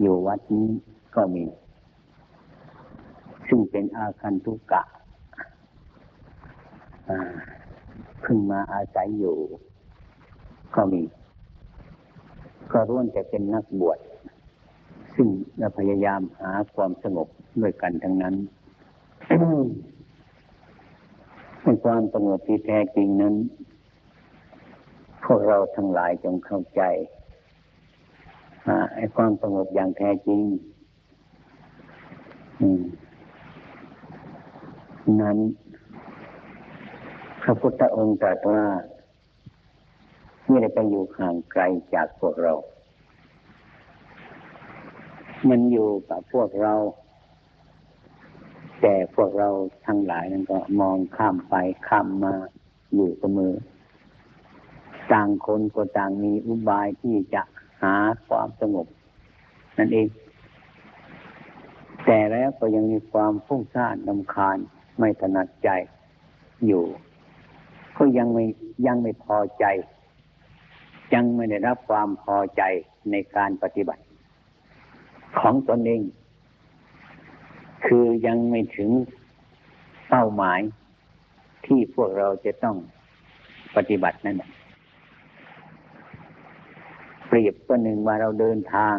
อยู่วัดนี้ก็มี ซึ่งเป็นอาคันทุกะพึ่งมาอาศัยอยู่ ก็มี ก็ร่วนจะเป็นนักบวชซึ่งเราพยายามหาความสงบด้วยกันทั้งนั้นในความสงบที่แท้จริงนั้น พวกเราทั้งหลายจงเข้าใจ ไอ้ความสงบอย่างแท้จริงนั้น พระพุทธองค์ตรัสว่าไม่ได้ไปอยู่ห่างไกลจากพวกเรา มันอยู่กับพวกเรา แต่พวกเราทั้งหลายนั้นก็มองข้ามไปข้ามมาอยู่เสมอ ต่างคนก็ต่างมีอุบายที่จะ หาความสงบ นั่นเอง แต่แล้วก็ยังมีความฟุ้งซ่านลำคาญไม่ถนัดใจอยู่ ก็ยังไม่ยังไม่พอใจ ยังไม่ได้รับความพอใจในการปฏิบัติ ของตนเอง คือยังไม่ถึงเป้าหมายที่พวกเราจะต้องปฏิบัตินั่นแหละ เปรียบก็หนึ่งว่าเราเดินทาง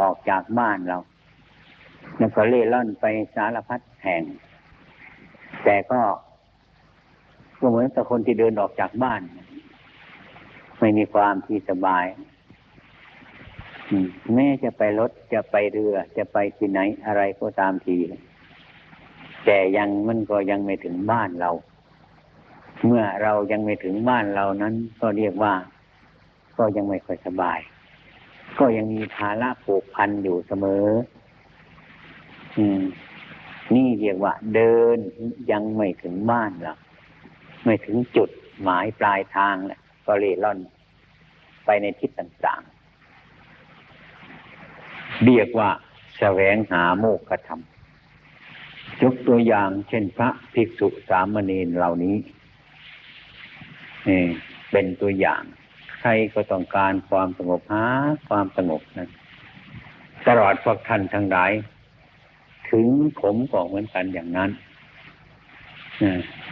ออกจากบ้านเรา แล้วก็เล่ร่อนไปสารพัดแห่ง แต่ก็เหมือนกับคนที่เดินออกจากบ้าน ไม่มีความที่สบายแม้จะไปรถจะไปเรือ จะไปที่ไหนอะไรก็ตามทีแต่ยังมันก็ยังไม่ถึงบ้านเรา เมื่อเรายังไม่ถึงบ้านเรานั้น ก็เรียกว่า ก็ยังไม่ค่อยสบาย ก็ยังมีภาระผูกพันอยู่เสมอ อืม นี่เรียกว่า เดินยังไม่ถึงบ้านหรอกไม่ถึงจุดหมายปลายทางแหละก็เร่ร่อน ไปในทิศต่างๆ เรียกว่าแสวงหาโมกขธรรมยกตัวอย่างเช่นพระภิกษุสามเณรเหล่านี้เป็นตัวอย่าง ครก็ต้องการความสงบหาความสงบนั้นตลอดพวกท่านทั้งหลาย ถึงผมก็เหมือนกันอย่างนั้น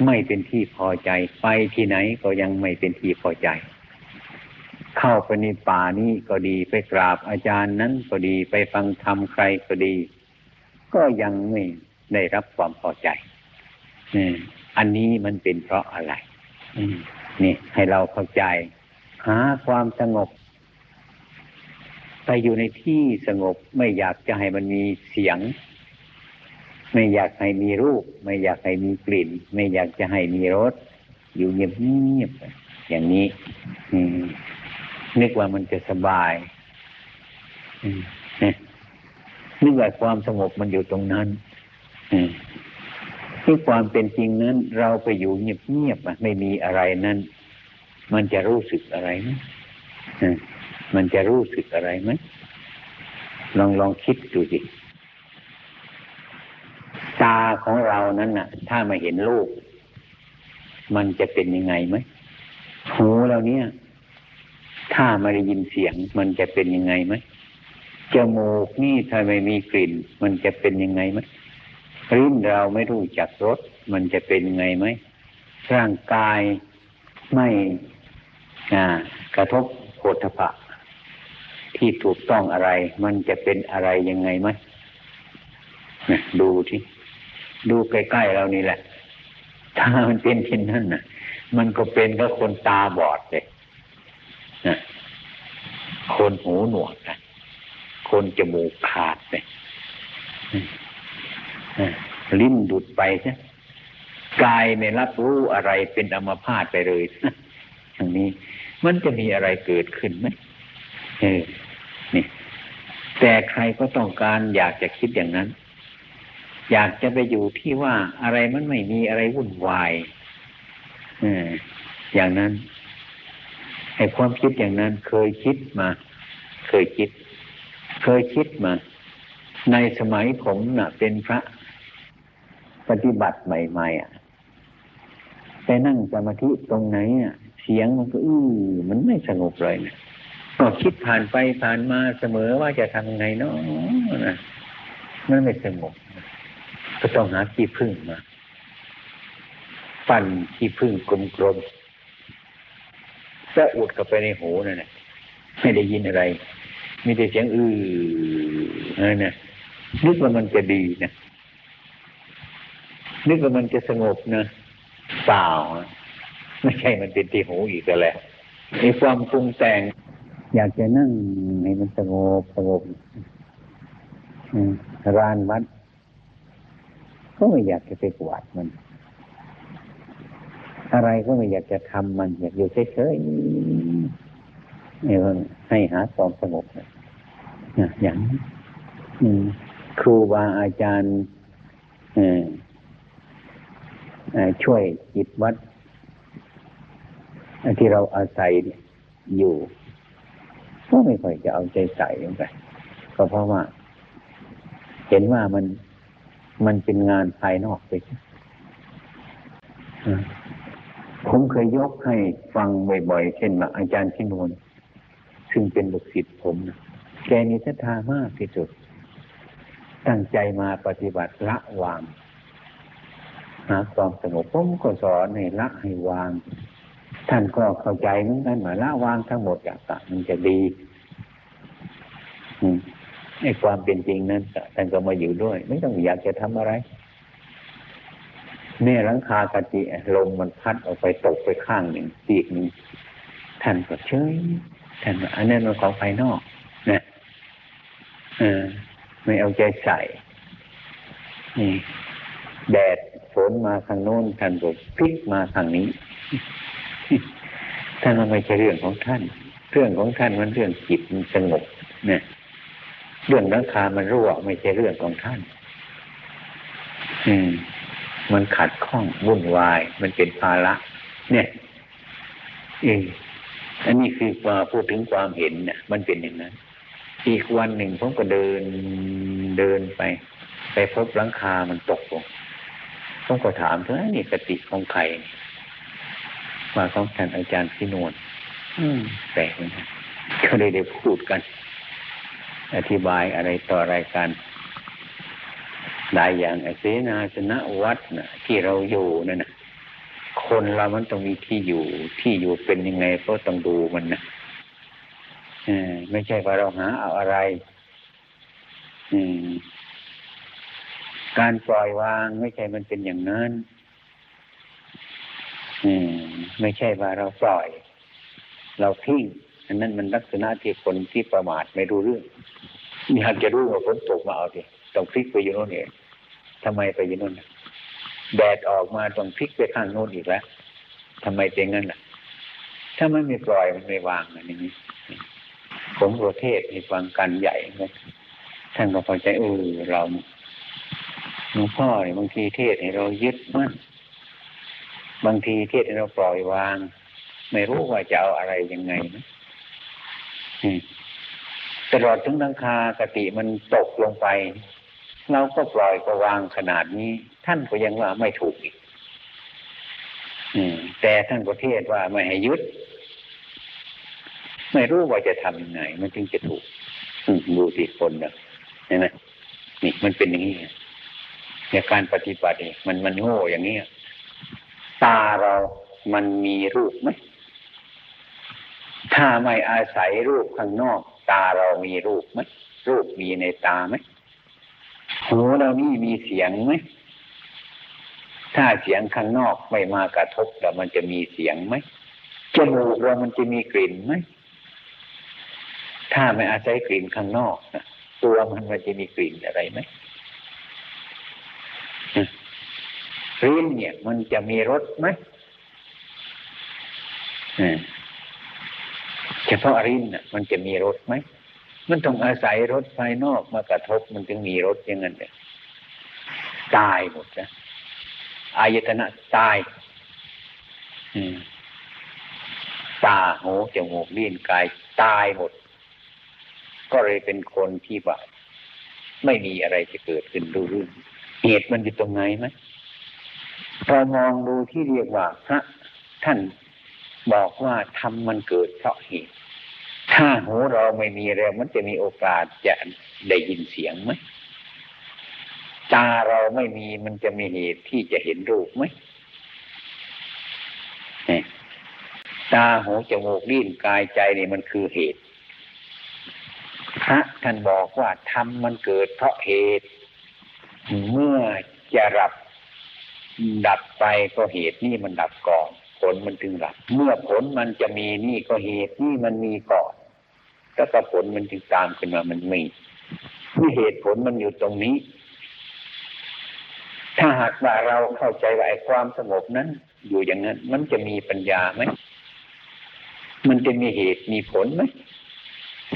ไม่เป็นที่พอใจ ไปที่ไหนก็ยังไม่เป็นที่พอใจ เข้าไปในป่านี้ก็ดีไปกราบอาจารย์นั้นก็ดีไปฟังธรรมใครก็ดี ก็ยังไม่ได้รับความพอใจอันนี้มันเป็นเพราะอะไรนี่ให้เราเข้าใจ หาความสงบไปอยู่ในที่สงบไม่อยากจะให้มันมีเสียง ไม่อยากให้มีรูป ไม่อยากให้มีกลิ่น ไม่อยากจะให้มีรสอยู่เงียบๆอย่างนี้นึกว่ามันจะสบายนึกว่าความสงบมันอยู่ตรงนั้นที่ความเป็นจริงนั้น เราไปอยู่เงียบๆไม่มีอะไรนั้น มันจะรู้สึกอะไรไหมมันจะรู้สึกอะไรไหมลองลองคิดดูสิตาของเรานั้นน่ะ ถ้ามาเห็นรูปมันจะเป็นยังไงไหมหูเราเนี่ย ถ้ามาได้ยินเสียง มันจะเป็นยังไงไหมจมูกนี่ถ้าไม่มีกลิ่น มันจะเป็นยังไงไหมลิ้นเราไม่รู้จักรสมันจะเป็นยังไงไหมร่างกายไม่ กระทบโพธพะ ที่ถูกต้องอะไร มันจะเป็นอะไรยังไงไหมดูที่ดูใกล้ๆเรานี่แหละ ถ้ามันเป็นเช่นนั้นนะมันก็เป็นก็คนตาบอดเลยนะคนหูหนวกนะคนจมูกขาดเลยลิ้นดุดไปใช่กายไม่รับรู้อะไรเป็นอมพาตไปเลย อย่างนี้ มันจะมีอะไรเกิดขึ้นไหมเออนี่ แต่ใครก็ต้องการอยากจะคิดอย่างนั้น อยากจะไปอยู่ที่ว่าอะไรมันไม่มีอะไรวุ่นวายเอออย่างนั้นไอ้ความคิดอย่างนั้นเคยคิดมา เคยคิด เคยคิดมา ในสมัยผมน่ะ เป็นพระปฏิบัติใหม่ๆอะไปนั่งสมาธิตรงไหนอะ เสียงมันก็อื้อมันไม่สงบเลยนะก็คิดผ่านไปผ่านมาเสมอว่าจะทำไงเนาะนะมันไม่สงบก็ต้องหาที่พึ่งมาปั่นที่พึ่งกลมๆสะอุดเข้าไปในหูนั่นแหละไม่ได้ยินอะไรมีแต่เสียงอื้อนั่นนะนึกว่ามันจะดีนะนึกว่ามันจะสงบนะเปล่า ไม่ใช่มันเป็นที่หูอีกแล้วไอ้ความปรุงแต่ง อยากจะนั่งให้มันสงบสงบรานวัดก็ไม่อยากจะไปกวาดมัน อะไรก็ไม่อยากจะทำมัน อยากอยู่เฉยๆให้ให้หาความสงบนะอย่างครูบาอาจารย์ช่วยจิตวัด ที่เราอาศัยอยู่ ก็ไม่ค่อยจะเอาใจใส่ลงไปก็เพราะว่า เห็นว่ามันมันเป็นงานภายนอกไปผมเคยยกให้ฟังบ่อยๆ เช่นว่าอาจารย์ชินวนซึ่งเป็นบุคศิษย์ผมนะแกมีศรัทธามากที่สุด ตั้งใจมาปฏิบัติละวาง หาความสงบผมก็สอนให้ละให้วาง ท่านก็เข้าใจเหมือนกันว่าละวางทั้งหมดอย่างต่างมันจะดีในความเป็นจริงนั้นท่านก็มาอยู่ด้วย ไม่ต้องอยากจะทำอะไรแม่หลังคากติลมมันพัดออกไปตกไปข้างหนึ่งตีกหนึ่งท่านก็เฉยท่านอันนั้นมันของภายนอกนะเออไม่เอาใจใส่นี่แดดฝนมาทางโน้นท่านก็พลิกมาทางนี้ ท่านมันไม่ใช่เรื่องของท่าน เรื่องของท่านมันเรื่องจิตมันสงบเนี่ยเรื่องนังคามันรั่วไม่ใช่เรื่องของท่าน อืม มันขัดข้องวุ่นวาย มันเป็นภาระ เนี่ยเอออันนี้คือมาพูดถึงความเห็นเนี่ยมันเป็นอย่างนั้น อีกวันหนึ่งผมก็เดินเดินไป ไปพบหลังคามันตกลงผมก็ถามเธอนี่กติของใคร ว่าของท่านอาจารย์พินวนอืมแปลกนะก็เลยได้พูดกัน อธิบายอะไรต่ออะไรกันหลายอย่างเสนาสนะวัดนะที่เราอยู่นั่นนะคนเรามันต้องมีที่อยู่ ที่อยู่เป็นยังไงก็ต้องดูมันนะไม่ใช่ว่าเราหาเอาอะไรการปล่อยวางไม่ใช่มันเป็นอย่างนั้น ไม่ใช่ว่าเราปล่อย เราทิ้งอันนั้นมันลักษณะที่คนที่ประมาทไม่รู้เรื่องอยากจะรู้ว่าฝนตกมาเอาดิต้องพลิกไปอยู่โน่นเองทำไมไปอยู่โน่นแดดออกมาต้องพลิกไปข้างโน้นอีกแล้วทำไมเป็นงั้นล่ะ ถ้ามันไม่ปล่อยมันไม่วางอันนี้ผมประเทศมีฟังกันใหญ่นะท่านก็พอใจเออเราหลวงพ่อเนี่ยบางทีเทศให้เรายึดมั่น บางทีเทศให้เราปล่อยวาง ไม่รู้ว่าจะเอาอะไรยังไงนะตลอดถึงนังคากติมันตกลงไป เราก็ปล่อยก็วางขนาดนี้ ท่านก็ยังว่าไม่ถูกอีกแต่ท่านก็เทศว่าไม่ให้ยึดไม่รู้ว่าจะทำยังไง มันจึงจะถูกดูสิคนนะเห็นไหมนี่มันเป็นอย่างนี้ในการปฏิบัติมันมันโง่อย่างนี้ ตาเรามันมีรูปไหมถ้าไม่อาศัยรูปข้างนอก ตาเรามีรูปไหมรูปมีในตาไหมหูเรานี่มีเสียงไหมถ้าเสียงข้างนอกไม่มากระทบแล้วมันจะมีเสียงไหมจมูกเรามันจะมีกลิ่นไหมถ้าไม่อาศัยกลิ่นข้างนอกนะตัวมันมันจะมีกลิ่นอะไรไหม ลิ้นเนี่ย มันจะมีรสไหมเฉพาะรินน่ะ มันจะมีรสไหมมันต้องอาศัยรสภายนอกมากระทบมันถึงมีรสอย่างนั้นเนี่ยตายหมดนะอายตนะตายตาหูจมูกลิ้นกายตายหมด ก็เลยเป็นคนที่ว่าไม่มีอะไรจะเกิดขึ้นดูเรื่องเหตุมันอยู่ตรงไหนไหม เรามองดูที่เรียกว่าพระท่านบอกว่าทำมันเกิดเพราะเหตุถ้าหูเราไม่มีแล้วมันจะมีโอกาสจะได้ยินเสียงไหมตาเราไม่มีมันจะมีเหตุที่จะเห็นรูปไหมตาหูจมูกลิ้นกายใจนี่มันคือเหตุพระท่านบอกว่าธรรมมันเกิดเพราะเหตุ เมื่อจะรับ ดับไปก็เหตุนี่มันดับก่อน ผลมันถึงดับ เมื่อผลมันจะมีนี่ก็เหตุนี่มันมีก่อนแล้วก็ผลมันจึงตามขึ้นมามันมีนี่เหตุผลมันอยู่ตรงนี้ ถ้าหากว่าเราเข้าใจว่าไอ้ความสงบนั้น อยู่อย่างนั้น มันจะมีปัญญาไหมมันจะมีเหตุมีผลไหม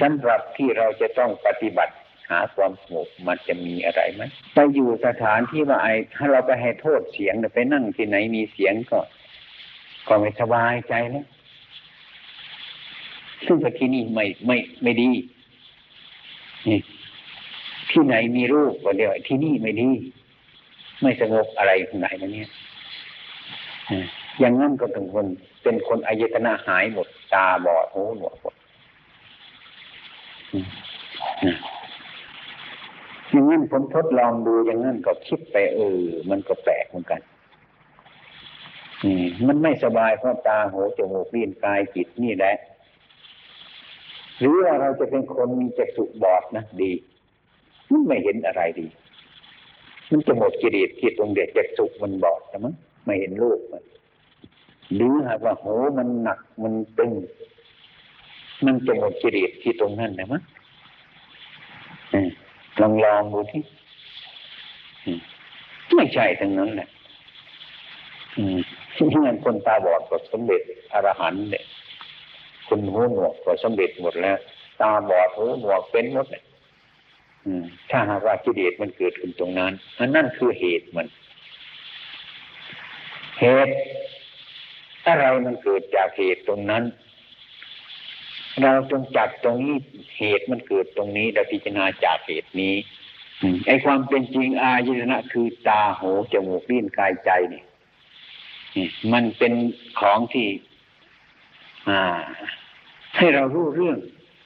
สำหรับที่เราจะต้องปฏิบัติ หาความสงบมันจะมีอะไรไหมไปอยู่สถานที่ว่าไอ้ถ้าเราไปให้โทษเสียงไปนั่งที่ไหนมีเสียงก็ก็ไม่สบายใจแล้วซึ่งที่นี่ไม่ไม่ไม่ดีนี่ที่ไหนมีรูปก็เดียวที่นี่ไม่ดี ไม่สงบอะไรที่ไหนมาเนี่ยอย่างนั้นก็ถึงคน เป็นคนอายตนะหายหมดตาบอดหูหนวกหมด อย่างนั้นผมทดลองดูอย่างนั้นก็คิดไปเออ มันก็แปลกเหมือนกันมันไม่สบายเพราะตาหูจมูกลิ้นกายจิตนี่แหละ หรือว่าเราจะเป็นคนมีจักษุบอดนะดี มันไม่เห็นอะไรดี มันจะหมดกิเลสที่ตรงเด็กจักษุมันบอดใช่ไหมไม่เห็นรูปมันหรือหากว่าหูมันหนักมันตึง มันจะหมดกิเลสที่ตรงนั้นนะมั้ง ลองลองดูที่ไม่ใช่ทั้งนั้นแหละที่งั้นคนตาบอดก็สำเร็จอรหันเนี่ยคนหูหนวกก็สำเร็จหมดแล้ว ตาบอดหูหนวกเป็นหมดเลยถ้าหากว่ากิเลสมันเกิดขึ้นตรงนั้นอันนั่นคือเหตุมัน เหตุอะไรมันเกิดจากเหตุตรงนั้น เราจงจับตรงนี้เหตุมันเกิดตรงนี้เราพิจารณาจากเหตุนี้ไอความเป็นจริงอายตนะคือตาหูจมูกลิ้นกายใจนี่มันเป็นของที่ให้เรารู้เรื่อง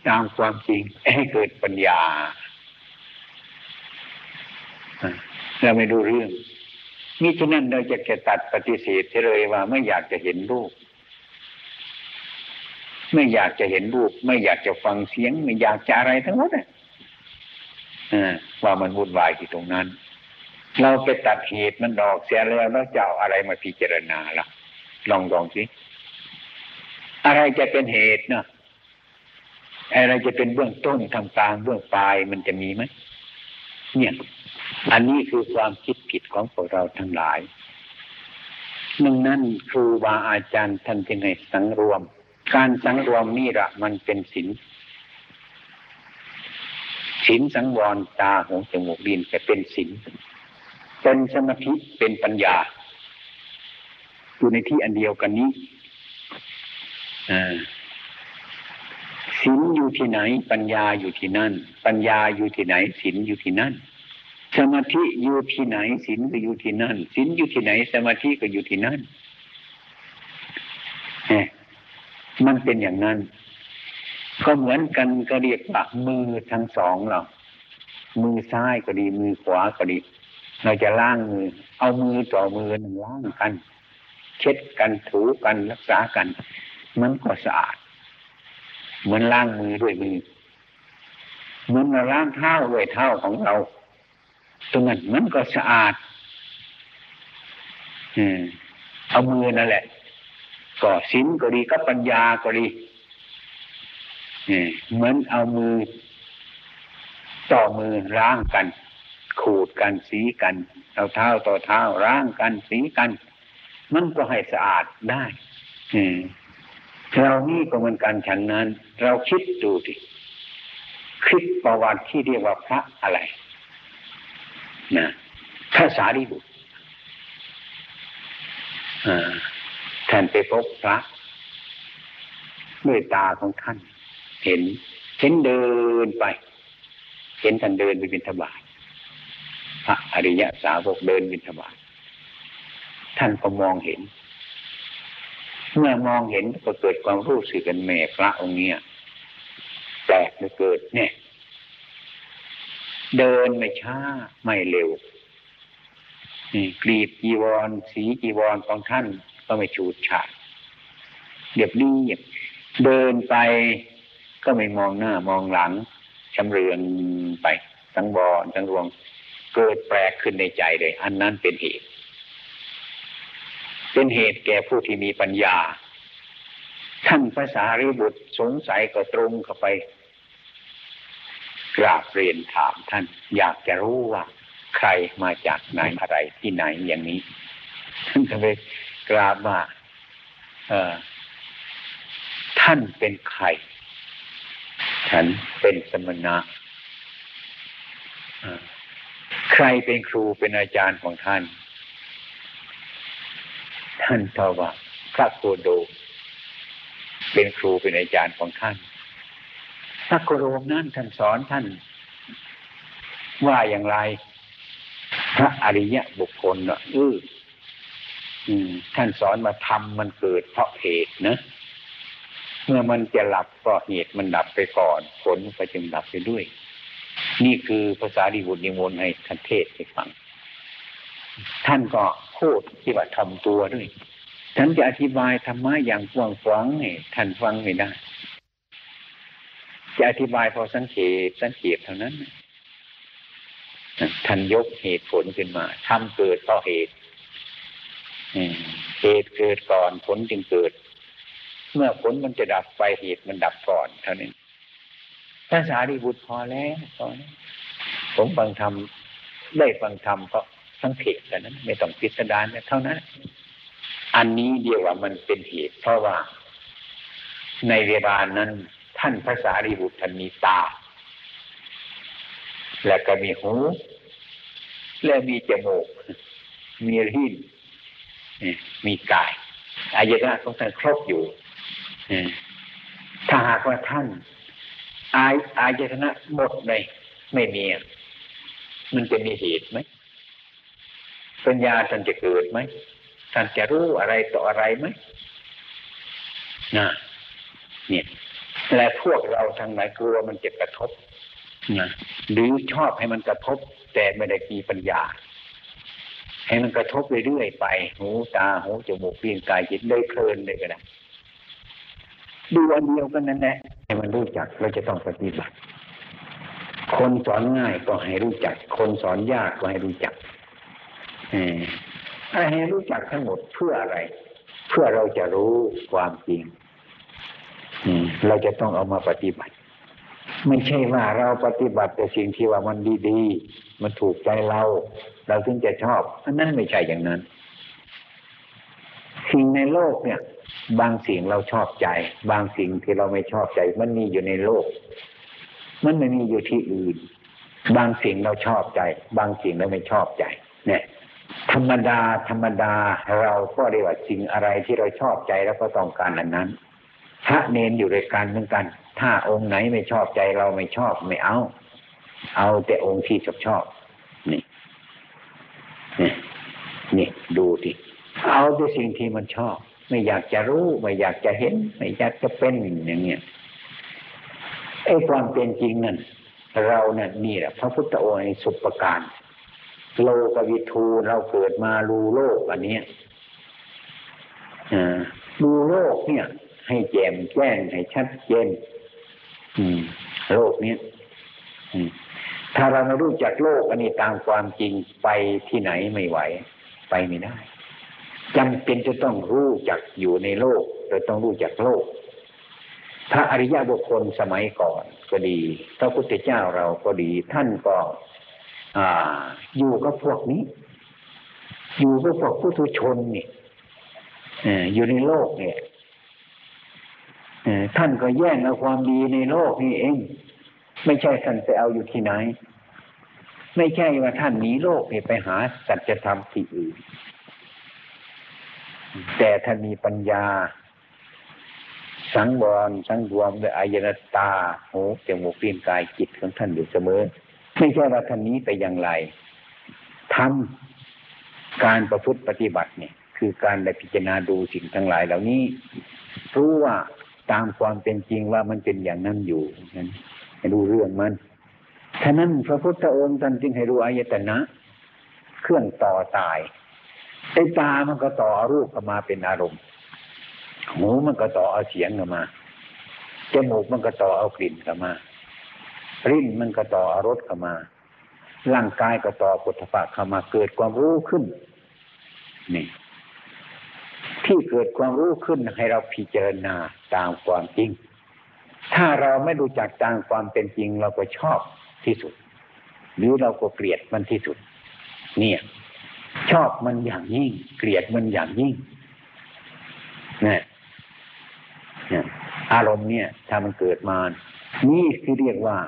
ตามความจริงให้เกิดปัญญาเราไม่ดูเรื่องมิฉะนั้นเราจะแกตัดปฏิเสธเลยว่าไม่อยากจะเห็นรูป ไม่อยากจะเห็นรูป ไม่อยากจะฟังเสียง ไม่อยากจะอะไรทั้งหมดว่ามันวุ่นวายที่ตรงนั้น เราไปตัดเหตุมันดอกเสียแล้วแล้วจะเอาอะไรมาพิจารณาล่ะ ลองลองสิอะไรจะเป็นเหตุเนาะอะไรจะเป็นเบื้องต้นทางกลางเบื้องปลายมันจะมีไหมเนี่ยอันนี้คือความคิดผิดของพวกเราทั้งหลายนึ่งนั้นครูบาอาจารย์ท่านจึงให้สังรวม การสังรวมนี่ละมันเป็นศีลศีลสังวรตาหูจมูกดินจะเป็นศีลเป็นสมาธิเป็นปัญญา อยู่ในที่อันเดียวกันนี้ศีลอยู่ที่ไหน ปัญญาอยู่ที่นั่น ปัญญาอยู่ที่ไหนศีลอยู่ที่นั่น สมาธิอยู่ที่ไหนศีลก็อยู่ที่นั่นศีลอยู่ที่ไหน สมาธิก็อยู่ที่นั่น มันเป็นอย่างนั้น ก็เหมือนกันก็เรียกว่ามือทั้งสองเรา มือซ้ายก็ดี มือขวาก็ดี เราจะล้างมือ เอามือต่อมือหนึ่งล้างกัน เช็ดกันถูกันรักษากัน มันก็สะอาด เหมือนล้างมือด้วยมือเหมือนเราล้างเท้าด้วยเท้าของเราตรงนั้นมันก็สะอาด อืมเอามือนั่นแหละ ก็สินก็ดีก็ปัญญาก็ดีเหมือนเอามือ ต่อมือล้างกัน ขูดกันสีกันเอาเท้าต่อเท้าล้างกันสีกัน มันก็ให้สะอาดได้เรานี่ก็เหมือนกันฉันนั้น เราคิดดูดิคิดประวัติที่เรียกว่าพระอะไรนะพระสารีบุตร ท่านไปพบพระด้วยตาของท่าน เห็นเห็นเดินไป เห็นท่านเดินไปบิณฑบาตพระอริยะสาวกเดินบิณฑบาตท่านก็มองเห็น เมื่อมองเห็นก็เกิดความรู้สึกกันแม่พระองค์เนี้ยแปลกเลือเกิดเนี่ย เดินไม่ช้าไม่เร็วนี่กรีบจีวร สีจีวรของท่าน ก็ไม่ฉูดฉาดเรียบรีบเดินไปก็ไม่มองหน้ามองหลังชำเรืองไปทั้งบอทั้งรวงเกิดแปลกขึ้นในใจเลย อันนั้นเป็นเหตุ เป็นเหตุแก่ผู้ที่มีปัญญา ท่านภาษาริบุตรสงสัยก็ตรงเข้าไป กราบเรียนถามท่าน อยากจะรู้ว่า ใครมาจากไหนอะไรที่ไหนอย่างนี้ท่านก็เลย กราบว่าเออท่านเป็นใคร ฉันเป็นสมณะใครเป็นครูเป็นอาจารย์ของท่าน ท่านตอบว่าพระโคโดมเป็นครูเป็นอาจารย์ของท่านพระโคโดมนั้นท่านสอนท่าน ว่าอย่างไร พระอริยะบุคคลเนอะเออ ท่านสอนมาทำมันเกิดเพราะเหตุนะ เมื่อมันจะหลับก็เหตุมันดับไปก่อน ผลก็จึงดับไปด้วย นี่คือภาษาดิบุตรนิมนต์ให้ท่านเทศให้ฟัง ท่านก็พูดที่ว่าทำตัวด้วยฉันจะอธิบายธรรมะอย่างกว้างขวางให้ท่านฟังไม่ได้ จะอธิบายพอสังเกตสังเกตเท่านั้น ท่านยกเหตุผลขึ้นมาทำเกิดเพราะเหตุ เหตุเกิดก่อนผลจึงเกิด เมื่อผลมันจะดับไปเหตุมันดับก่อนเท่านั้นภาษาดีบุตรพอแล้วพอแล้วผมฟังธรรมได้ฟังธรรมก็สังเกตแต่นั้น ไม่ต้องพิสดารเท่านั้น อันนี้เดียวว่ามันเป็นเหตุ เพราะว่า ในเวลานั้น ท่านภาษาดีบุตรท่านมีตา และก็มีหู และมีจมูก มีลิ้น มีกายอายตนะของท่านครบอยู่ถ้าหากว่าท่าน อายอายตนะหมดเลยไม่มีมันจะมีเหตุไหมปัญญาท่านจะเกิดไหมท่านจะรู้อะไรต่ออะไรไหมนะเนี่ยและพวกเราทางไหนกลัวมันจะกระทบนะหรือชอบให้มันกระทบ แต่ไม่ได้มีปัญญา ให้มันกระทบเรื่อยๆไป หูตาหูจมูกเปลี่ยนกายจิตได้เพลินเลยก็ได้ดูอันเดียวกันนั่นแหละให้มันรู้จักเราจะต้องปฏิบัติ คนสอนง่ายก็ให้รู้จัก คนสอนยากก็ให้รู้จักให้รู้จักทั้งหมดเพื่ออะไร เพื่อเราจะรู้ความจริงเราจะต้องเอามาปฏิบัติ ไม่ใช่ว่าเราปฏิบัติแต่สิ่งที่ว่ามันดีๆ มันถูกใจเรา เราถึงจะชอบอันนั้นไม่ใช่อย่างนั้น สิ่งในโลกเนี่ย บางสิ่งเราชอบใจ บางสิ่งที่เราไม่ชอบใจ มันมีอยู่ในโลก มันไม่มีอยู่ที่อื่น บางสิ่งเราชอบใจ บางสิ่งเราไม่ชอบใจ เนี่ย ธรรมดา ธรรมดาเราก็เรียกว่าสิ่งอะไรที่เราชอบใจแล้วก็ต้องการอันนั้นพระเนนอยู่ด้วยกันเหมือนกัน ถ้าองค์ไหนไม่ชอบใจเราไม่ชอบไม่เอา เอาแต่องค์ที่ชอบชอบนี่นี่นี่ดูดิเอาแต่สิ่งที่มันชอบ ไม่อยากจะรู้ ไม่อยากจะเห็น ไม่อยากจะเป็นอย่างเงี้ยไอ้ความเป็นจริงนั่นเราเนี่ยนี่แหละพระพุทธองค์ในสุปการโลกวิทูเราเกิดมารูโลกอันนี้ดูโลกเนี่ย ให้แจ่มแจ้งให้ชัดเจนโลกเนี้ย ถ้าเราไม่รู้จักโลกอันนี้ตามความจริงไปที่ไหนไม่ไหว ไปไม่ได้จำเป็นจะต้องรู้จักอยู่ในโลกเราต้องรู้จักโลก พระอริยบุคคลสมัยก่อนก็ดี พระพุทธเจ้าเราก็ดี ท่านก็อ่าอยู่กับพวกนี้ อยู่กับพวกผู้ทุชนนี่อยู่ในโลกเนี่ยท่านก็แย่งเอาความดีในโลกนี่เอง ไม่ใช่ท่านไปเอาอยู่ที่ไหน ไม่ใช่ว่าท่านหนีโลกไปหาสัจธรรมที่อื่น แต่ถ้านมีปัญญา สังวรสังรวมด้วยอายนตาหูจมูกเปลี่ยนกายจิตของท่านอยู่เสมอ ไม่ใช่ว่าท่านนี้ไปอย่างไรทำการประพฤติปฏิบัติเนี่ยคือการได้พิจารณาดูสิ่งทั้งหลายเหล่านี้ รู้ว่าตามความเป็นจริงว่ามันเป็นอย่างนั้นอยู่นั้น ให้รู้เรื่องมันฉะนั้นพระพุทธองค์ท่านจึงให้รู้อายตนะ เครื่องต่อตายไอ้ตามันก็ต่อรูปเข้ามาเป็นอารมณ์ หูมันก็ต่อเอาเสียงเข้ามาจมูกมันก็ต่อเอากลิ่นเข้ามาลิ้นมันก็ต่อเอารสเข้ามา ร่างกายก็ต่อปุถะเข้ามาเกิดความรู้ขึ้น นี่ ที่เกิดความรู้ขึ้นให้เราพิจารณาตามความจริง ถ้าเราไม่รู้จักตามความเป็นจริง เราก็ชอบที่สุด หรือเราก็เกลียดมันที่สุด เนี่ย ชอบมันอย่างยิ่ง เกลียดมันอย่างยิ่งนี่ยอารมณ์เนี่ย ถ้ามันเกิดมา นี่คือเรียกว่า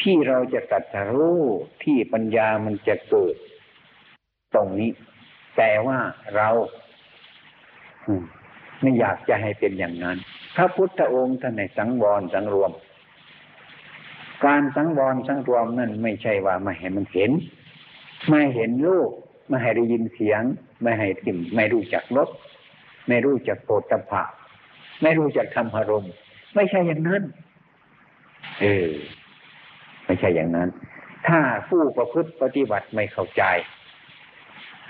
ที่เราจะตัดรู้ที่ปัญญามันจะเกิด ตรงนี้ แต่ว่าเรา ไม่อยากจะให้เป็นอย่างนั้น พระพุทธองค์ท่านในสังวรสังรวม การสังวรสังรวมนั่นไม่ใช่ว่าไม่ให้มันเห็น ไม่เห็นลูกไม่ให้ได้ยินเสียง ไม่ให้ทิมไม่รู้จักรสไม่รู้จักโปตภะไม่รู้จักธรรมอารมณ์ไม่ใช่อย่างนั้น เออ ไม่ใช่อย่างนั้น ถ้าผู้ประพฤติปฏิบัติไม่เข้าใจ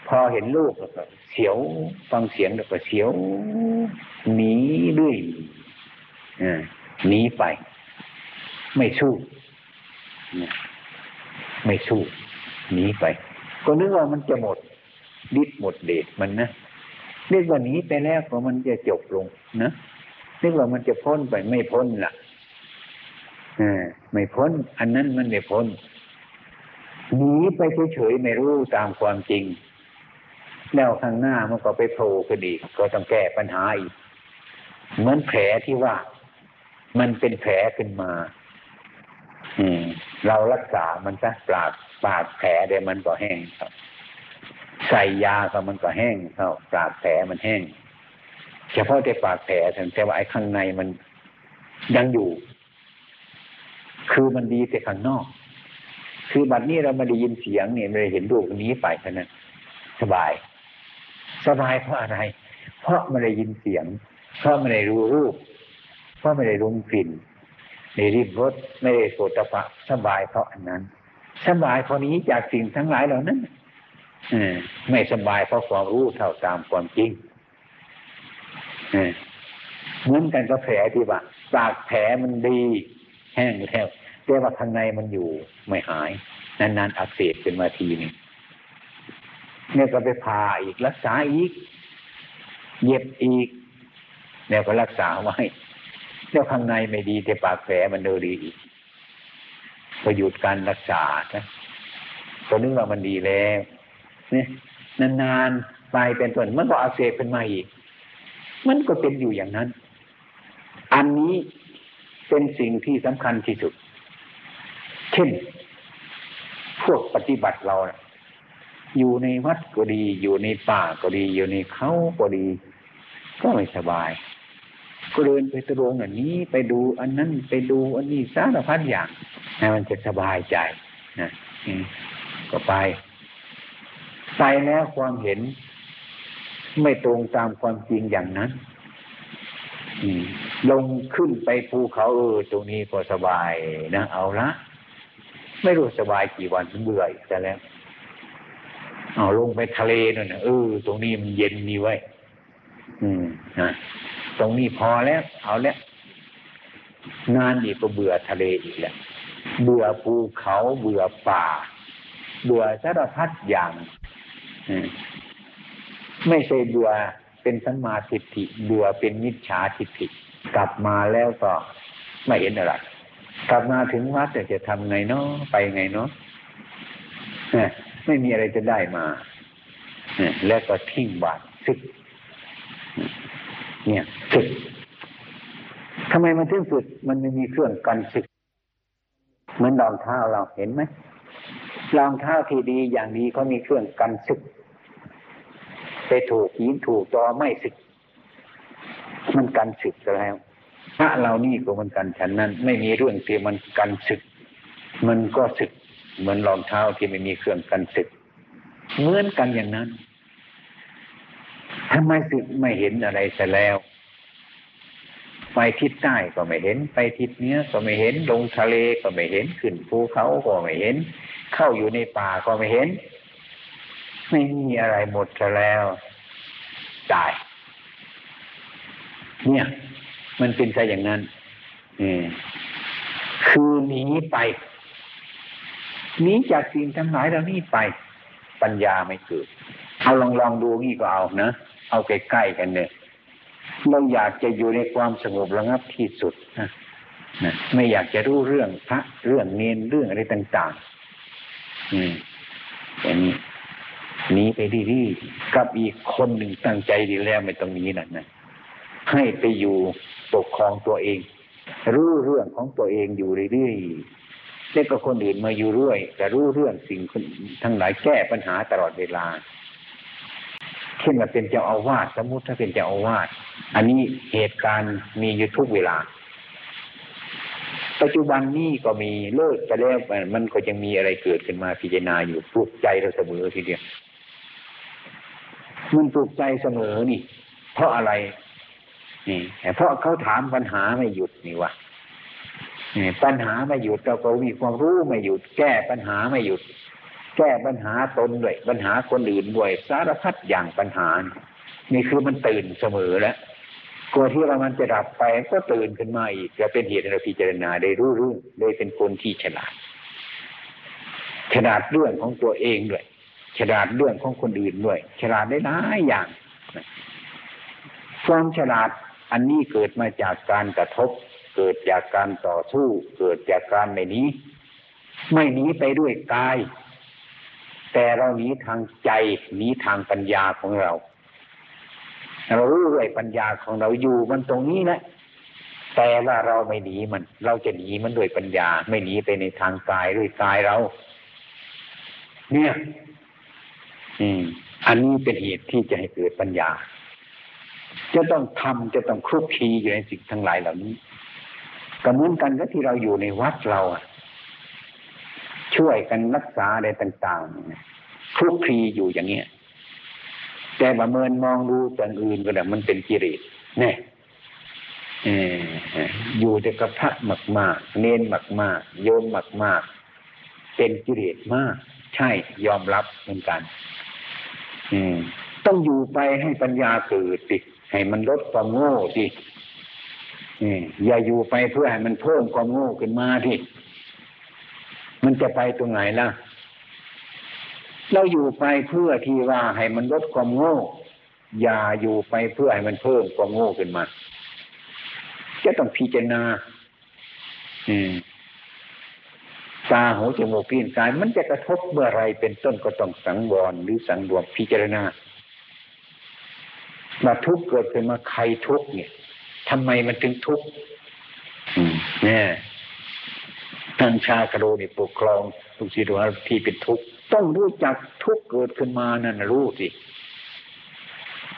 พอเห็นลูกแล้วก็เสียวฟังเสียงแล้วก็เสียวหนีด้วยหนีไป ไม่สู้ไม่สู้หนีไป ก็นึกว่ามันจะหมดดิดหมดเดชมันนะนึกว่าหนีไปแล้วก็มันจะจบลงนะนึกว่ามันจะพ้นไปไม่พ้นละ่ะไม่พ้น อันนั้นมันไม่พ้นหนีไปเฉยๆไม่รู้ตามความจริง แล้วข้างหน้ามันก็ไปโผล่ขึ้นอีกก็ต้องแก้ปัญหาอีก เหมือนแผลที่ว่า มันเป็นแผลขึ้นมา อืม เรารักษามันซะปราดปราดแผลเดี๋ยวมันก็แห้งครับใส่ยาก็มันก็แห้งเขาปราดแผลมันแห้ง เฉพาะแต่ปาดแผลแต่ว่าไอ้ข้างในมันยังอยู่ คือมันดีแต่ข้างนอก คือบัดนี้เราม่ได้ยินเสียงเนี่ยไม่ได้เห็นรูปนี้ไปเท่านั้นสบาย สบายเพราะอะไร เพราะไม่ได้ยินเสียง เพราะไม่ได้รู้รูป เพราะไม่ได้รู้กลิ่นในริบรสไม่ได้โสตปะสบายเพราะอันนั้น สบายเพราะนี้จากสิ่งทั้งหลายเหล่านั้นอไม่สบายเพราะความรู้เท่าตามความจริงเหมือนกันก็แผลที่ว่าปากแผลมันดี แห้งแล้วแต่ว่าข้างในมันอยู่ไม่หาย นานๆอักเสบเป็นมาทีนึง เนี่ยก็ไปผ่าอีกรักษาอีก เย็บอีก เนี่ยก็รักษาไว้แล้วข้างในไม่ดีแต่ปากแผลมันเดินดีอีกก็หยุดการรักษานะก็นึกว่ามันดีแล้วเนี่ยนานๆไปเป็นต้นมันก็อักเสบเป็นมาอีก มันก็เป็นอยู่อย่างนั้น อันนี้เป็นสิ่งที่สำคัญที่สุด เช่น พวกปฏิบัติเรา อยู่ในวัดก็ดี อยู่ในป่าก็ดี อยู่ในเขาก็ดี ก็ไม่สบาย ก็เดินไปตรงอันนี้ไปดูอันนั้นไปดูอันนี้สารพัดอย่างนะมันจะสบายใจนะก็ไปไปแล้วความเห็น ไม่ตรงตามความจริงอย่างนั้นลงขึ้นไปภูเขาเออตรงนี้ก็สบายนะเอาละไม่รู้สบายกี่วันเบื่ออีกแล้ว เอาลงไปทะเลนั่นนะเออตรงนี้มันเย็นนี่ไว้ อืมนะตรงนี้พอแล้ว เอาแล้วงานอีกก็เบื่อทะเลอีกแล้วเบื่อภูเขาเบื่อป่า เบื่อสารพัดอย่างไม่ใช่เบื่อเป็นสัมมาทิฏฐิเบื่อเป็นมิจฉาทิฏฐิกลับมาแล้วก็ไม่เห็นอะไรกลับมาถึงวัดจะทำไงเนาะไปไงเนาะ ไม่มีอะไรจะได้มาแล้วก็ทิ้งบาตรสึกเนี่ยสึกทำไมมันถึงสึกมันไม่มีเครื่องกันสึกเหมือนรองเท้าเราเห็นไหมรองเท้าที่ดีอย่างดีเขามีเครื่องกันสึกไปถูกหินถูกตอไม่สึก มันกันสึกแล้วพระเรานี่ก็มันกันฉันนั้น ไม่มีเรื่องที่มันกันสึก มันก็สึก เหมือนรองเท้าที่ไม่มีเครื่องกันสึกเหมือนกันอย่างนั้นทำไมสึกไม่เห็นอะไรแต่แล้ว ไปทิศใต้ก็ไม่เห็น ไปทิศเหนือก็ไม่เห็น ลงทะเลก็ไม่เห็น ขึ้นภูเขาก็ไม่เห็น เข้าอยู่ในป่าก็ไม่เห็น ไม่มีอะไรหมดแล้วตาย เนี่ย มันเป็นซะอย่างนั้นคือหนีไป หนีจากสิ่งทั้งหลายเหล่านี้ไป ปัญญาไม่เกิด เอาลองลองดูนี่ก็เอานะ เอาใกล้ๆกันเนี่ยเราอยากจะอยู่ในความสงบระงับที่สุดนะนะไม่อยากจะรู้เรื่องพระเรื่องเนนเรื่องอะไรต่าง ๆ อืมอย่างนี้หนีไปดีๆกับอีกคนหนึ่งตั้งใจดีแล้วไม่ต้องนี้นั่นนะให้ไปอยู่ปกครองตัวเอง รู้เรื่องของตัวเองอยู่เรื่อยๆ แล้วก็คนอื่นมาอยู่ด้วยแต่รู้เรื่องสิ่งทั้งหลายแก้ปัญหาตลอดเวลาเช่นว่าเป็นเจ้าอาวาสสมมติถ้าเป็นเจ้าอาวาสอันนี้เหตุการณ์มีอยู่ทุกเวลา ปัจจุบันนี้ก็มีเลิกไปแล้วมันก็ยังมีอะไรเกิดขึ้นมาพิจารณาอยู่ปลุกใจเราเสมอทีเดียวมันปลุกใจเสมอนี่ เพราะอะไรนี่เพราะเขาถามปัญหาไม่หยุดนี่วะ ปัญหาไม่หยุดเราก็มีความรู้ไม่หยุด แก้ปัญหาไม่หยุด แก้ปัญหาตนด้วยปัญหาคนอื่นด้วยสารพัดอย่างปัญหา นี่คือมันตื่นเสมอแล้วกลัวที่เรามันจะดับไปก็ตื่นขึ้นมาอีกจะเป็นเหตุให้เราพิจารณาได้รู้เรื่องได้เป็นคนที่ฉลาด ฉลาดเรื่องของตัวเองด้วยฉลาดเรื่องของคนอื่นด้วย ฉลาดได้หลายอย่างความฉลาดอันนี้เกิดมาจากการกระทบ เกิดจากการต่อสู้ เกิดจากการไม่นี้ไม่หนีไปด้วยกาย แต่เราหนีทางใจหนีทางปัญญาของเรา เรารู้ด้วยปัญญาของเราอยู่มันตรงนี้แหละแต่ว่าเราไม่หนีมัน เราจะหนีมันด้วยปัญญา ไม่หนีไปในทางกายด้วยกายเรา เนี่ย อืม อันนี้เป็นเหตุที่จะให้เกิดปัญญา จะต้องทำจะต้องคลุกคลีอยู่ในสิ่งทั้งหลายเหล่านี้ ก็เหมือนกันกับที่เราอยู่ในวัดเราช่วยกันรักษาอะไรต่างๆคลุกคลีอยู่อย่างเงี้ยแต่ประเมินมองดูอย่างอื่นก็แบบมันเป็นกิเลสเนี่ยอยู่แต่กับพระมากมากเน้นมากมากโยมมากมากเป็นกิเลสมาก ใช่ยอมรับเหมือนกันต้องอยู่ไปให้ปัญญาเกิดสิให้มันลดความโง่สิ อย่าอยู่ไปเพื่อให้มันเพิ่มความโง่ขึ้นมาที่มันจะไปตรงไหนล่ะ เราอยู่ไปเพื่อที่ว่าให้มันลดความโง่ อย่าอยู่ไปเพื่อให้มันเพิ่มความโง่ขึ้นมา จะต้องพิจารณา อืมตาหูจมูกลิ้นกาย มันจะกระทบเมื่อไรเป็นต้นก็ต้องสังวรหรือสังรวมพิจารณามาทุกข์เกิดขึ้นมาใครทุกข์เนี่ย ทำไมมันถึงทุกข์เนี่ยท่านชาคโรนี่ปกครองทุกสิ่งทุกอย่างที่เป็นทุกข์ต้องรู้จักทุกข์เกิดขึ้นมานั่นรู้สิ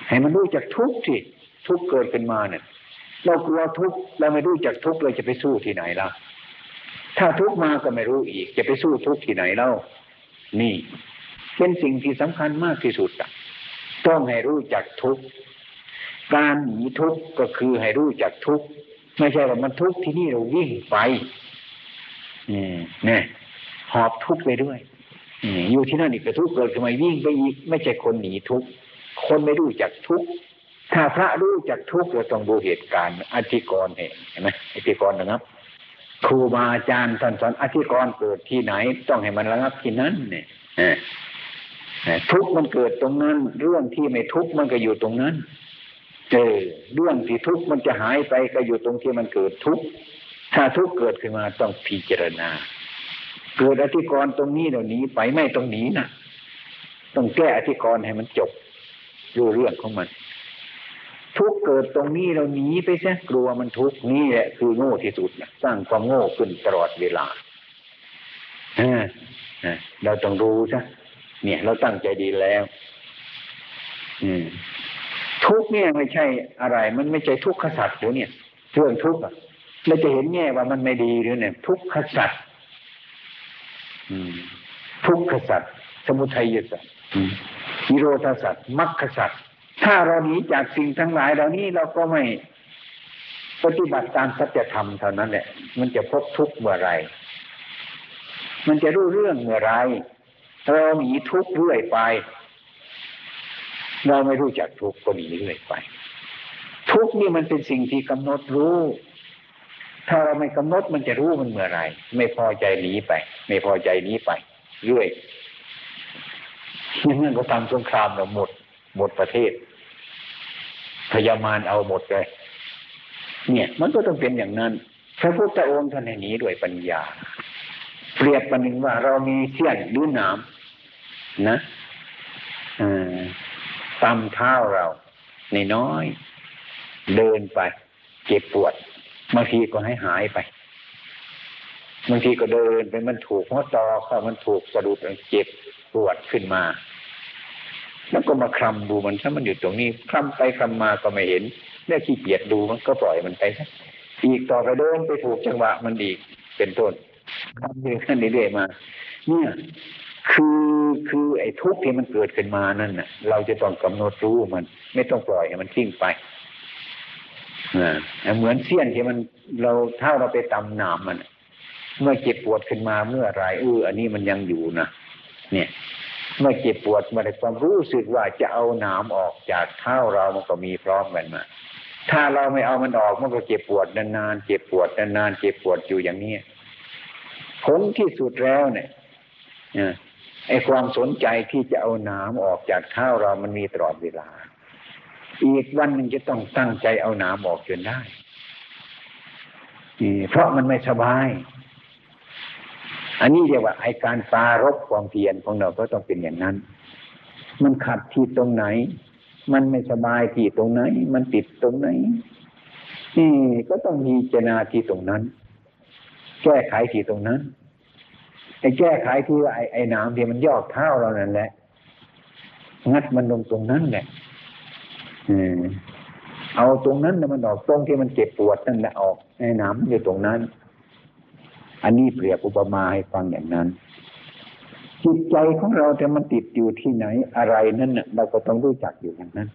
ให้มันรู้จักทุกข์สิทุกข์เกิดขึ้นมาเนี่ยเรากลัวทุกข์เราไม่รู้จักทุกข์เราจะไปสู้ที่ไหนล่ะ ถ้าทุกข์มาก็ไม่รู้อีก จะไปสู้ทุกข์ที่ไหนเล่านี่ เป็นสิ่งที่สำคัญมากที่สุดอะต้องให้รู้จักทุกข์ การหนีทุกข์ก็คือให้รู้จักทุกข์ไม่ใช่ว่ามันทุกข์ที่นี่เราวิ่งไปเนี่หอบทุกข์ไปด้วยอยู่ที่นั่นอีกแต่ทุกข์เกิดทำไมวิ่งไปอีกไม่ใช่คนหนีทุกข์คนไม่รู้จักทุกข์ถ้าพระรู้จักทุกข์เราต้องดูเหตุการณ์อธิกรณ์เห็นไหมอธิกรณ์นะครับครูบาอาจารย์ท่านสอนอธิกรณ์เกิดที่ไหน ต้องให้มันระงับที่นั้นเนี่ยทุกข์มันเกิดตรงนั้น เรื่องที่ไม่ทุกข์มันก็อยู่ตรงนั้น เจอเรื่องที่ทุกข์มันจะหายไปก็อยู่ตรงที่มันเกิดทุกข์ถ้าทุกข์เกิดขึ้นมาต้องพิจารณา เกิดอธิกรณ์ตรงนี้เดี๋ยวนี้ไปไม่ตรงนี้นะต้องแก้อธิกรณ์ให้มันจบดูเรื่องของมัน ทุกเกิดตรงนี้เราหนีไปซะกลัวมันทุกนี่แหละคือโง่ที่สุดนะสร้างความโง่ขึ้นตลอดเวลาเราต้องรู้ซะเนี่ย เราตั้งใจดีแล้ว อืม ทุกเนี่ยไม่ใช่อะไร มันไม่ใช่ทุกขสัตว์หรือเนี่ยเรื่องทุกข์อะเราจะเห็นแง่ว่ามันไม่ดีหรือเนี่ย ทุกขสัตว์ทุกขสัตว์สมุทัยสัตว์นิโรธสัตว์มรรคสัตว์ถ้าเราหนีจากสิ่งทั้งหลายเหล่านี้เราก็ไม่ปฏิบัติตามสัจธรรมเท่านั้นแหละ มันจะพบทุกข์เมื่อไร มันจะรู้เรื่องเมื่อไรเราหนีทุกข์เรื่อยไป เราไม่รู้จักทุกข์ก็หนีเรื่อยไป ทุกข์นี่มันเป็นสิ่งที่กำหนดรู้ ถ้าเราไม่กำหนดมันจะรู้มันเมื่อไรไม่พอใจหนีไป ไม่พอใจหนีไปเรื่อยย่างนั้นก็ทำสงครามเราหมด หมดประเทศพยามารเอาหมดเลยเนี่ย มันก็ต้องเป็นอย่างนั้นพระพุทธองค์ท่านให้หนีด้วยปัญญา เปรียบประหนึ่งว่าเรามีเสี้ยนหรือหนามนะ ตำเท้าเราในน้อย เดินไป เจ็บปวดบางทีก็ให้หายไปบางทีก็เดินไปมันถูกหัวตอเข้ามันถูกกระดูกเจ็บปวดขึ้นมา แล้วก็มาคลำดูมันถ้ามันอยู่ตรงนี้คลำไปคลำมาก็ไม่เห็นเรื่องขี้เกียจดูมันก็ปล่อยมันไปอีกต่อไปเดินไปถูกจังหวะมันอีกเป็นต้นคลำเรื่อยๆเรื่อยๆมา เนี่ย คือคือไอ้ทุกข์ที่มันเกิดขึ้นมานั่นน่ะ เราจะต้องกำหนดรู้มัน ไม่ต้องปล่อยให้มันทิ้งไปอ่เหมือนเสี้ยนที่มันเราถ้าเราไปตำหนามมัน เมื่อเจ็บปวดขึ้นมาเมื่อไรเอออันนี้มันยังอยู่นะเนี่ย เมื่อเจ็บปวดมาในความรู้สึกว่าจะเอาหนามออกจากเท้าเรามันก็มีพร้อมกันมาถ้าเราไม่เอามันออกมันก็เจ็บปวดนานๆเจ็บปวดนานๆเจ็บปวดอยู่อย่างนี้ผลที่สุดแล้วเนี่ย ไอ้ความสนใจที่จะเอาหนามออกจากเท้าเรามันมีตลอดเวลา อีกวันหนึ่งจะต้องตั้งใจเอาหนามออกจนได้เพราะมันไม่สบาย อันนี้เรียกว่าไอการปารบความเพียรของเราก็ต้องเป็นอย่างนั้น มันขัดที่ตรงไหน มันไม่สบายที่ตรงไหน มันติดตรงไหนนี่ก็ต้องมีเจนาที่ตรงนั้น แก้ไขที่ตรงนั้น ไอ้แก้ไขที่ไอ้ไอ้น้ำที่มันยอกเท้าเรานั่นแหละงัดมันลงตรงนั้นแหละเอาตรงนั้นมันออกตรงที่มันเจ็บปวดนั่นแหละออกไอ้น้ำอยู่ตรงนั้น อันนี้เปรียบอุปมาให้ฟังอย่างนั้น จิตใจของเราแต่มันติดอยู่ที่ไหนอะไรนั่นน่ะเราก็ต้องรู้จักอยู่อย่างนั้น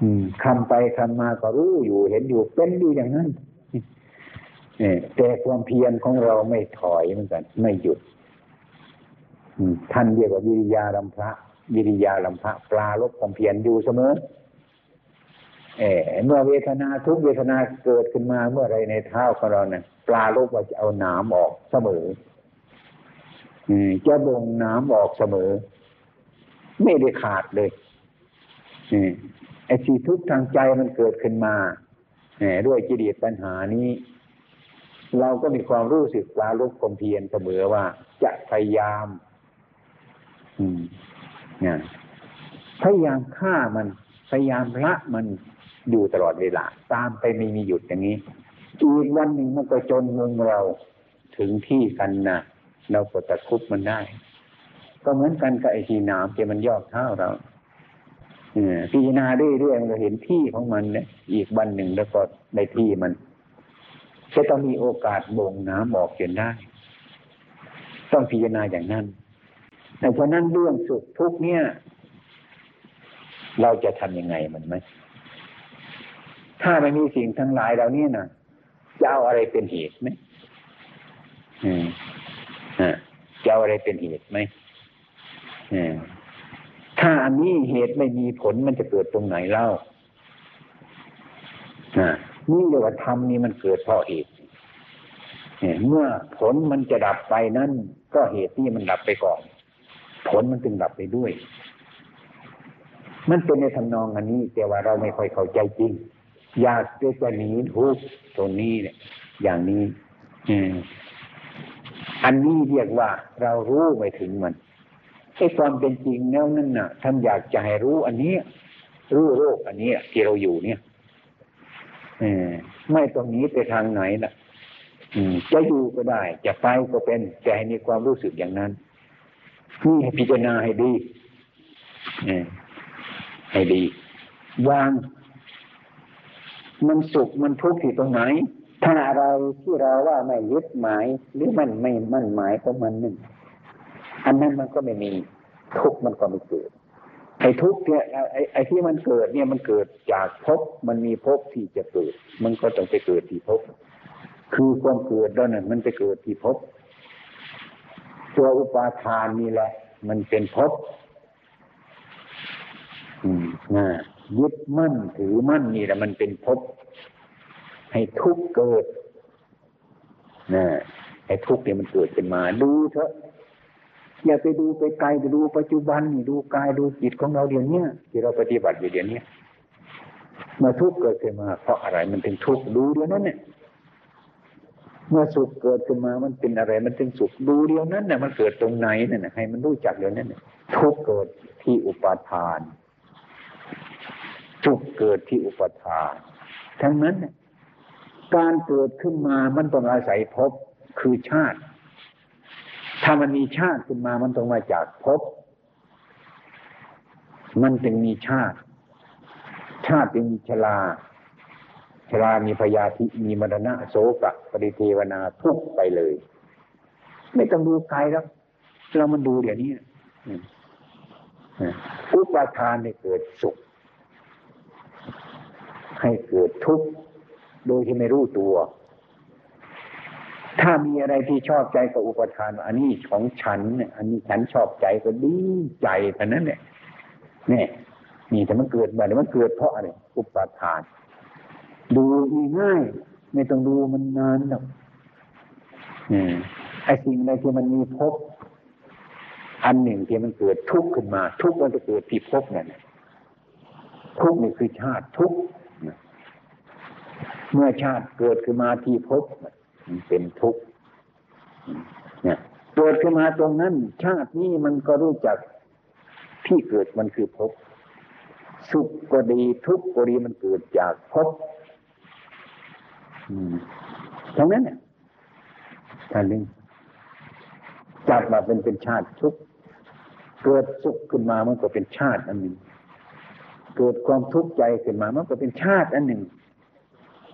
อืมคำไปคำมาก็รู้อยู่เห็นอยู่เป็นอยู่อย่างนั้น แต่ความเพียรของเราไม่ถอยเหมือนกัน ไม่หยุดท่านเรียกว่าวิริยาลัมพระวิริยาลัมพระปลาลบความเพียรอยู่เสมอเอเมื่อเวทนาทุกเวทนาเกิดขึ้นมาเมื่อไรในเท้าของเราเนี่ยปลาลบว่าจะเอาหนามออกเสมอจะบ่งน้ำออกเสมอ ไม่ได้ขาดเลยไอ้ที่ทุกทางใจมันเกิดขึ้นมาด้วยจิตปัญหานี้ เราก็มีความรู้สึกวาลุกความเพียรเสมอว่า จะพยายาม อืมเนี่ยพยายามฆ่ามัน พยายามละมันอยู่ตลอดเวลา ตามไปไม่มีหยุดอย่างนี้อีกวันหนึ่งมันก็จนมุงเราถึงที่กันนะเราก็ตะคุบมันได้ ก็เหมือนกันกับไอ้ที่น้ำที่มันยอกเท้าเราพิจารณาเรื่อยๆมันก็เห็นที่ของมันเนี่ยอีกวันหนึ่งแล้วก็ได้ที่มัน จะต้องมีโอกาสบ่งน้ำออกจนได้ ต้องพิจารณาอย่างนั้นแต่เพราะนั้นเรื่องสุขทุกเนี่ย เราจะทำยังไงมันไหมถ้าไม่มีสิ่งทั้งหลายเหล่านี้นะจะเอาอะไรเป็นเหตุไหมอืมอ่าจะเอาอะไรเป็นเหตุไหมอืมถ้าอันนี้เหตุไม่มีผลมันจะเกิดตรงไหนเล่าอ่า นี่เรียกว่าธรรมนี่มันเกิดเพราะเหตุเมื่อผลมันจะดับไปนั่นก็เหตุที่มันดับไปก่อน ผลมันจึงดับไปด้วย มันเป็นในทำนองอันนี้ แต่ว่าเราไม่ค่อยเข้าใจจริง อยากจะหนีทุกตรงนี้เนี่ย อย่างนี้อันนี้เรียกว่าเรารู้ไม่ถึงมันไอ้ความเป็นจริงแล้วนั่นน่ะท่านอยากจะให้รู้อันนี้รู้โรคอันนี้ที่เราอยู่เนี่ย ไม่ตรงนี้ไปทางไหนนะจะอยู่ก็ได้ จะไปก็เป็นแต่ให้มีความรู้สึกอย่างนั้นนี่ให้พิจารณาให้ดีให้ดีวาง มันสุขมันทุกข์ที่ตรงไหน ถ้าเราที่เราว่าไม่ยึดหมาย หรือมันไม่มั่นหมายของมันนึ่งอันนั้นมันก็ไม่มี ทุกข์มันก็ไม่เกิด ออ้ทุกเนี่ยไอ้ไอ้ที่มันเกิดเนี่ยมันเกิดจากภพมันมีภพที่จะเกิด มันก็ต้องไปเกิดที่ภพคือความเกิดแล้วนั่นมันไปเกิดที่ภพตัวอุปาทานนี่แหละ มันเป็นภพอืมนะยึดมั่นถือมั่นนี่แหละมันเป็นภพให้ทุกเกิดนะให้ทุกเนี่ยมันเกิดขึ้นมาดูเถอะ อย่าไปดูไปไกลไปดูปัจจุบันนี่ดูกายดูจิตของเราเดี๋ยวนี้ที่เราปฏิบัติอยู่เดี๋ยวนี้เมื่อทุกข์เกิดขึ้นมา เพราะอะไรมันถึงทุกข์ดูเดี๋ยวนั้นเนี่ยเมื่อสุขเกิดขึ้นมามันเป็นอะไร มันถึงสุขดูเดียวนั้นเนี่ยมันเกิดตรงไหนเนี่ยให้มันรู้จักเดี๋ยวนั้นเนี่ยทุกข์เกิดที่อุปาทาน ทุกข์เกิดที่อุปาทาน ทั้งนั้น การเกิดขึ้นมามันต้องอาศัยภพคือชาติ ถ้ามันมีชาติขึ้นมามันต้องมาจากภพมันจึงมีชาติ ชาติจึงมีชรา ชรามีพยาธิมีมรณะโสกะปริเทวนาทุกไปเลย ไม่ต้องดูไกลแล้ว เรามันดูเดี๋ยวนี้อุปาทานให้เกิดสุข ให้เกิดทุกข์โดยที่ไม่รู้ตัว ถ้ามีอะไรที่ชอบใจกับอุปทาน อันนี้ของฉันเนี่ยอันนี้ฉันชอบใจก็ดีใจเท่านั้นเนี่ยนี่นี่แต่มันเกิดมาแต่มันเกิดเพราะอะไรอุปทาน ดูง่ายไม่ต้องดูมันนานหรอกไอ้สิ่งใดที่มันมีภพอันหนึ่งที่มันเกิดทุกข์ขึ้นมา ทุกข์มันจะเกิดที่ภพนั่นทุกข์นี่คือชาติทุกข์เมื่อชาติเกิดขึ้นมาที่ภพ มันเป็นทุกข์เนี่ยเกิดขึ้นมาตรงนั้น ชาตินี้มันก็รู้จักที่เกิดมันคือภพสุขก็ดีทุกข์ก็ดีมันเกิดจากภพตรงนั้นเนี่ยท่านนึงจับมาเป็นเป็นชาติทุกข์เกิดสุขขึ้นมามันก็เป็นชาติอันหนึ่งเกิดความทุกข์ใจขึ้นมามันก็เป็นชาติอันหนึ่ง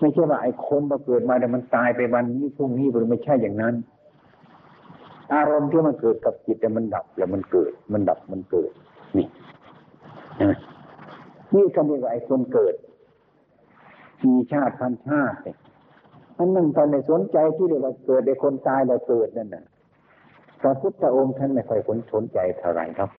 ไม่ใช่ว่าไอ้คนมาเกิดมาแต่มันตายไปวันนี้พรุ่งนี้มันไม่ใช่อย่างนั้น อารมณ์ที่มันเกิดกับจิตแต่มันดับแล้วมันเกิด มันดับมันเกิด นี่นี่ก็เรียกว่าไอ้คนเกิดมีชาติพันชาติเนี่ยอันนั้นตอนในสนใจที่เรียกว่าเกิดไอ้คนตายแล้วเกิดนั่นน่ะพระพุทธองค์ท่านไม่ค่อยสนใจเท่าไหร่ครับ